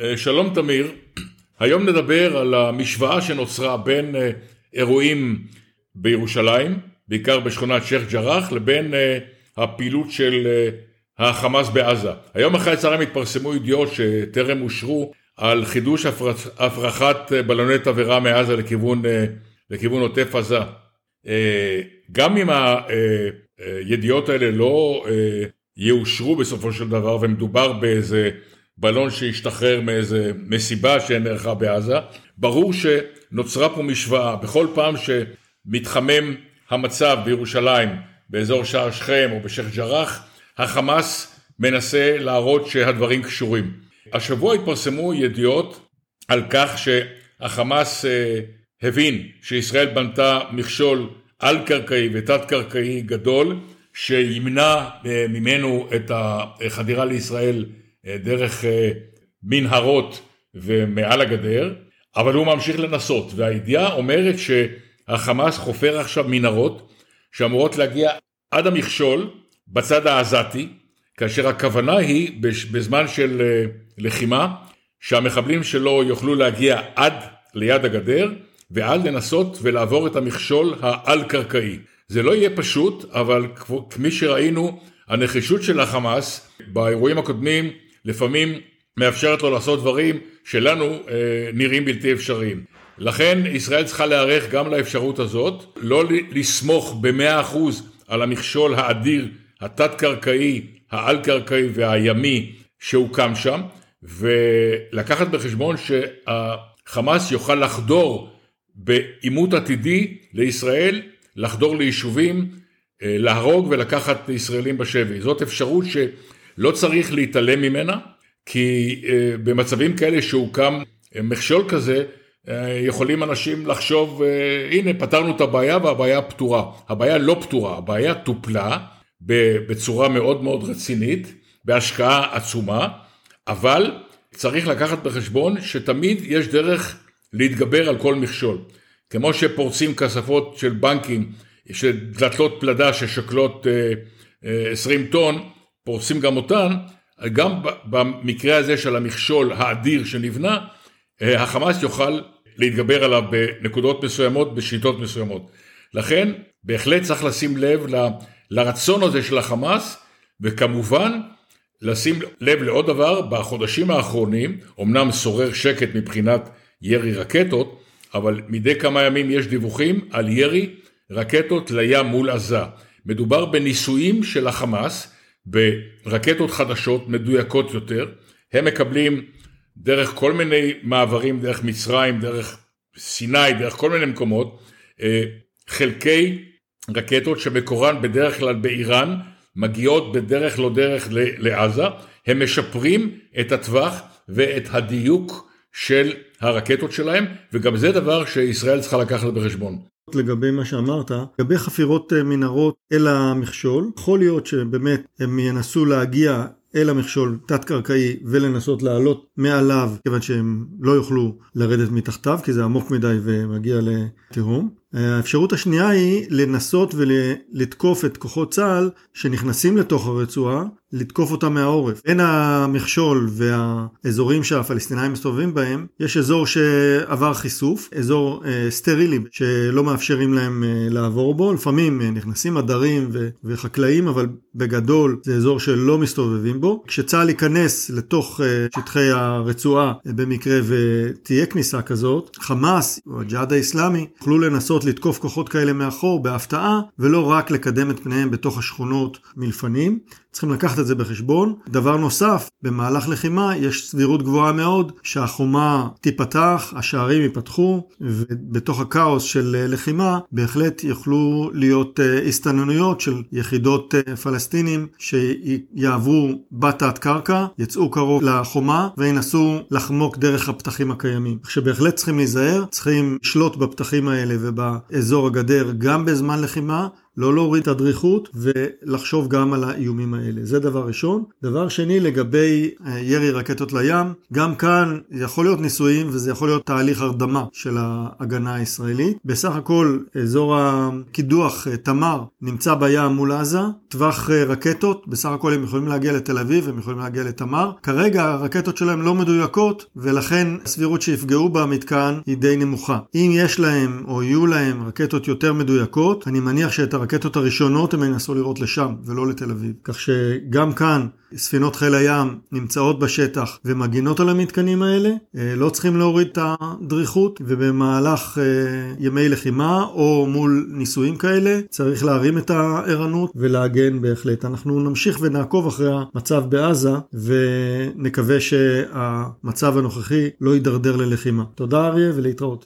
אה, שלום תמיר, היום נדבר על המשוואה שנוצרה בין אה, אירועים בירושלים, בעיקר בשכונת שייח' ג'ראח, לבין אה, הפעילות של החמאס בעזה. היום אחרי הצהריים התפרסמו ידיעות שטרם אושרו על חידוש הפרחת בלוני תבערה מעזה לכיוון, לכיוון עוטף עזה. גם אם הידיעות האלה לא יאושרו בסופו של דבר ומדובר באיזה בלון שהשתחרר מאיזה מסיבה שנערכה בעזה, ברור שנוצרה פה משוואה, בכל פעם שמתחמם המצב בירושלים, באזור שער שכם או בשייח' ג'ראח, החמאס מנסה להראות שהדברים קשורים. השבוע התפרסמו ידיעות על כך שהחמאס אה, הבין שישראל בנתה מכשול על-קרקעי ותת-קרקעי גדול שימנע אה, ממנו את החדירה לישראל דרך אה, מנהרות ומעל הגדר, אבל הוא ממשיך לנסות, והידיעה אומרת שהחמאס חופר עכשיו מנהרות שאמורות להגיע עד המכשול בצד העזתי, כאשר הכוונה היא בזמן של אה, לחימה שהמחבלים שלו יוכלו להגיע עד ליד הגדר ואז לנסות ולעבור את המכשול העל-קרקעי. זה לא יהיה פשוט, אבל כפי שראינו, הנחישות של החמאס באירועים הקודמים לפעמים מאפשרת לו לעשות דברים שלנו אה, נראים בלתי אפשריים. לכן ישראל צריכה להיערך גם לאפשרות הזאת, לא לסמוך במאה אחוז על המכשול האדיר, התת-קרקעי, העל-קרקעי והימי שהוקם שם, ולקחת בחשבון שהחמאס יוכל לחדור בעימות עתידי לישראל, לחדור ליישובים, אה, להרוג ולקחת ישראלים בשבי. זאת אפשרות ש... לא צריך להתעלם ממנה, כי אה, במצבים כאלה שהוקם אה, מכשול כזה, אה, יכולים אנשים לחשוב, הנה פתרנו את הבעיה והבעיה פתורה. הבעיה לא פתורה, הבעיה טופלה בצורה מאוד מאוד רצינית, בהשקעה עצומה, אבל צריך לקחת בחשבון שתמיד יש דרך להתגבר על כל מכשול. כמו שפורצים כספות של בנקים, של דלתות פלדה ששוקלות 20 טון, פורסים גם אותן, גם במקרה הזה של המכשול האדיר שנבנה, אה, החמאס יוכל להתגבר עליו בנקודות מסוימות, בשיטות מסוימות. לכן בהחלט צריך לשים לב ל, לרצון הזה של החמאס, וכמובן לשים לב לעוד דבר, בחודשים האחרונים, אמנם שורר שקט מבחינת ירי רקטות, אבל מדי כמה ימים יש דיווחים על ירי רקטות לים מול עזה. מדובר בניסויים של החמאס, ברקטות חדשות מדויקות יותר, הם מקבלים דרך כל מיני מעברים, דרך מצרים, דרך סיני, דרך כל מיני מקומות, אה, חלקי רקטות שמקורן בדרך כלל באיראן, מגיעות בדרך לא דרך לעזה, הם משפרים את הטווח ואת הדיוק של הרקטות שלהם, וגם זה דבר שישראל צריכה לקחת בחשבון. לגבי מה שאמרת, לגבי חפירות אה, מנהרות אל המכשול, יכול להיות שבאמת הם ינסו להגיע אל המכשול תת-קרקעי ולנסות לעלות מעליו, כיוון שהם לא יוכלו לרדת מתחתיו, כי זה עמוק מדי ומגיע לתהום. האפשרות השנייה היא לנסות ולתקוף את כוחות צה"ל שנכנסים לתוך הרצועה, לתקוף אותם מהעורף. בין המכשול והאזורים שהפלסטינאים מסתובבים בהם, יש אזור שעבר חיסוף, אזור אה, סטרילי שלא מאפשרים להם אה, לעבור בו. לפעמים אה, נכנסים עדרים ו- וחקלאים, אבל בגדול זה אזור שלא מסתובבים בו. כשצה"ל ייכנס לתוך אה, שטחי הרצועה, אה, במקרה ותהיה כניסה כזאת, חמאס או הג'יהאד האיסלאמי יוכלו לנסות לנסות לתקוף כוחות כאלה מאחור בהפתעה, ולא רק לקדם את פניהם בתוך השכונות מלפנים. צריכים לקחת את זה בחשבון. דבר נוסף, במהלך לחימה יש סבירות גבוהה מאוד שהחומה תיפתח, השערים ייפתחו, ובתוך הכאוס של אה, לחימה בהחלט יוכלו להיות אה, הסתננויות של יחידות אה, פלסטינים שיעברו בתת קרקע, יצאו קרוב לחומה וינסו לחמוק דרך הפתחים הקיימים. שבהחלט צריכים להיזהר, צריכים לשלוט בפתחים האלה ובאזור הגדר גם בזמן לחימה, לא להוריד את הדריכות ולחשוב גם על האיומים האלה. זה דבר ראשון. דבר שני, לגבי אה, ירי רקטות לים, גם כאן יכול להיות ניסויים וזה יכול להיות תהליך הרדמה של ההגנה הישראלית. בסך הכל אזור הקידוח אה, תמר נמצא בים מול עזה, טווח אה, רקטות, בסך הכל הם יכולים להגיע לתל אביב, הם יכולים להגיע לתמר. כרגע הרקטות שלהם לא מדויקות ולכן הסבירות שיפגעו במתקן היא די נמוכה. אם יש להם או יהיו להם רקטות יותר מדויקות, אני מניח שאת הרקטות הראשונות הם ינסו לראות לשם ולא לתל אביב. כך שגם כאן ספינות חיל הים נמצאות בשטח ומגינות על המתקנים האלה, אה, לא צריכים להוריד את הדריכות ובמהלך אה, ימי לחימה או מול ניסויים כאלה צריך להרים את הערנות ולהגן בהחלט. אנחנו נמשיך ונעקוב אחרי המצב בעזה ונקווה שהמצב הנוכחי לא יידרדר ללחימה. תודה אריה ולהתראות.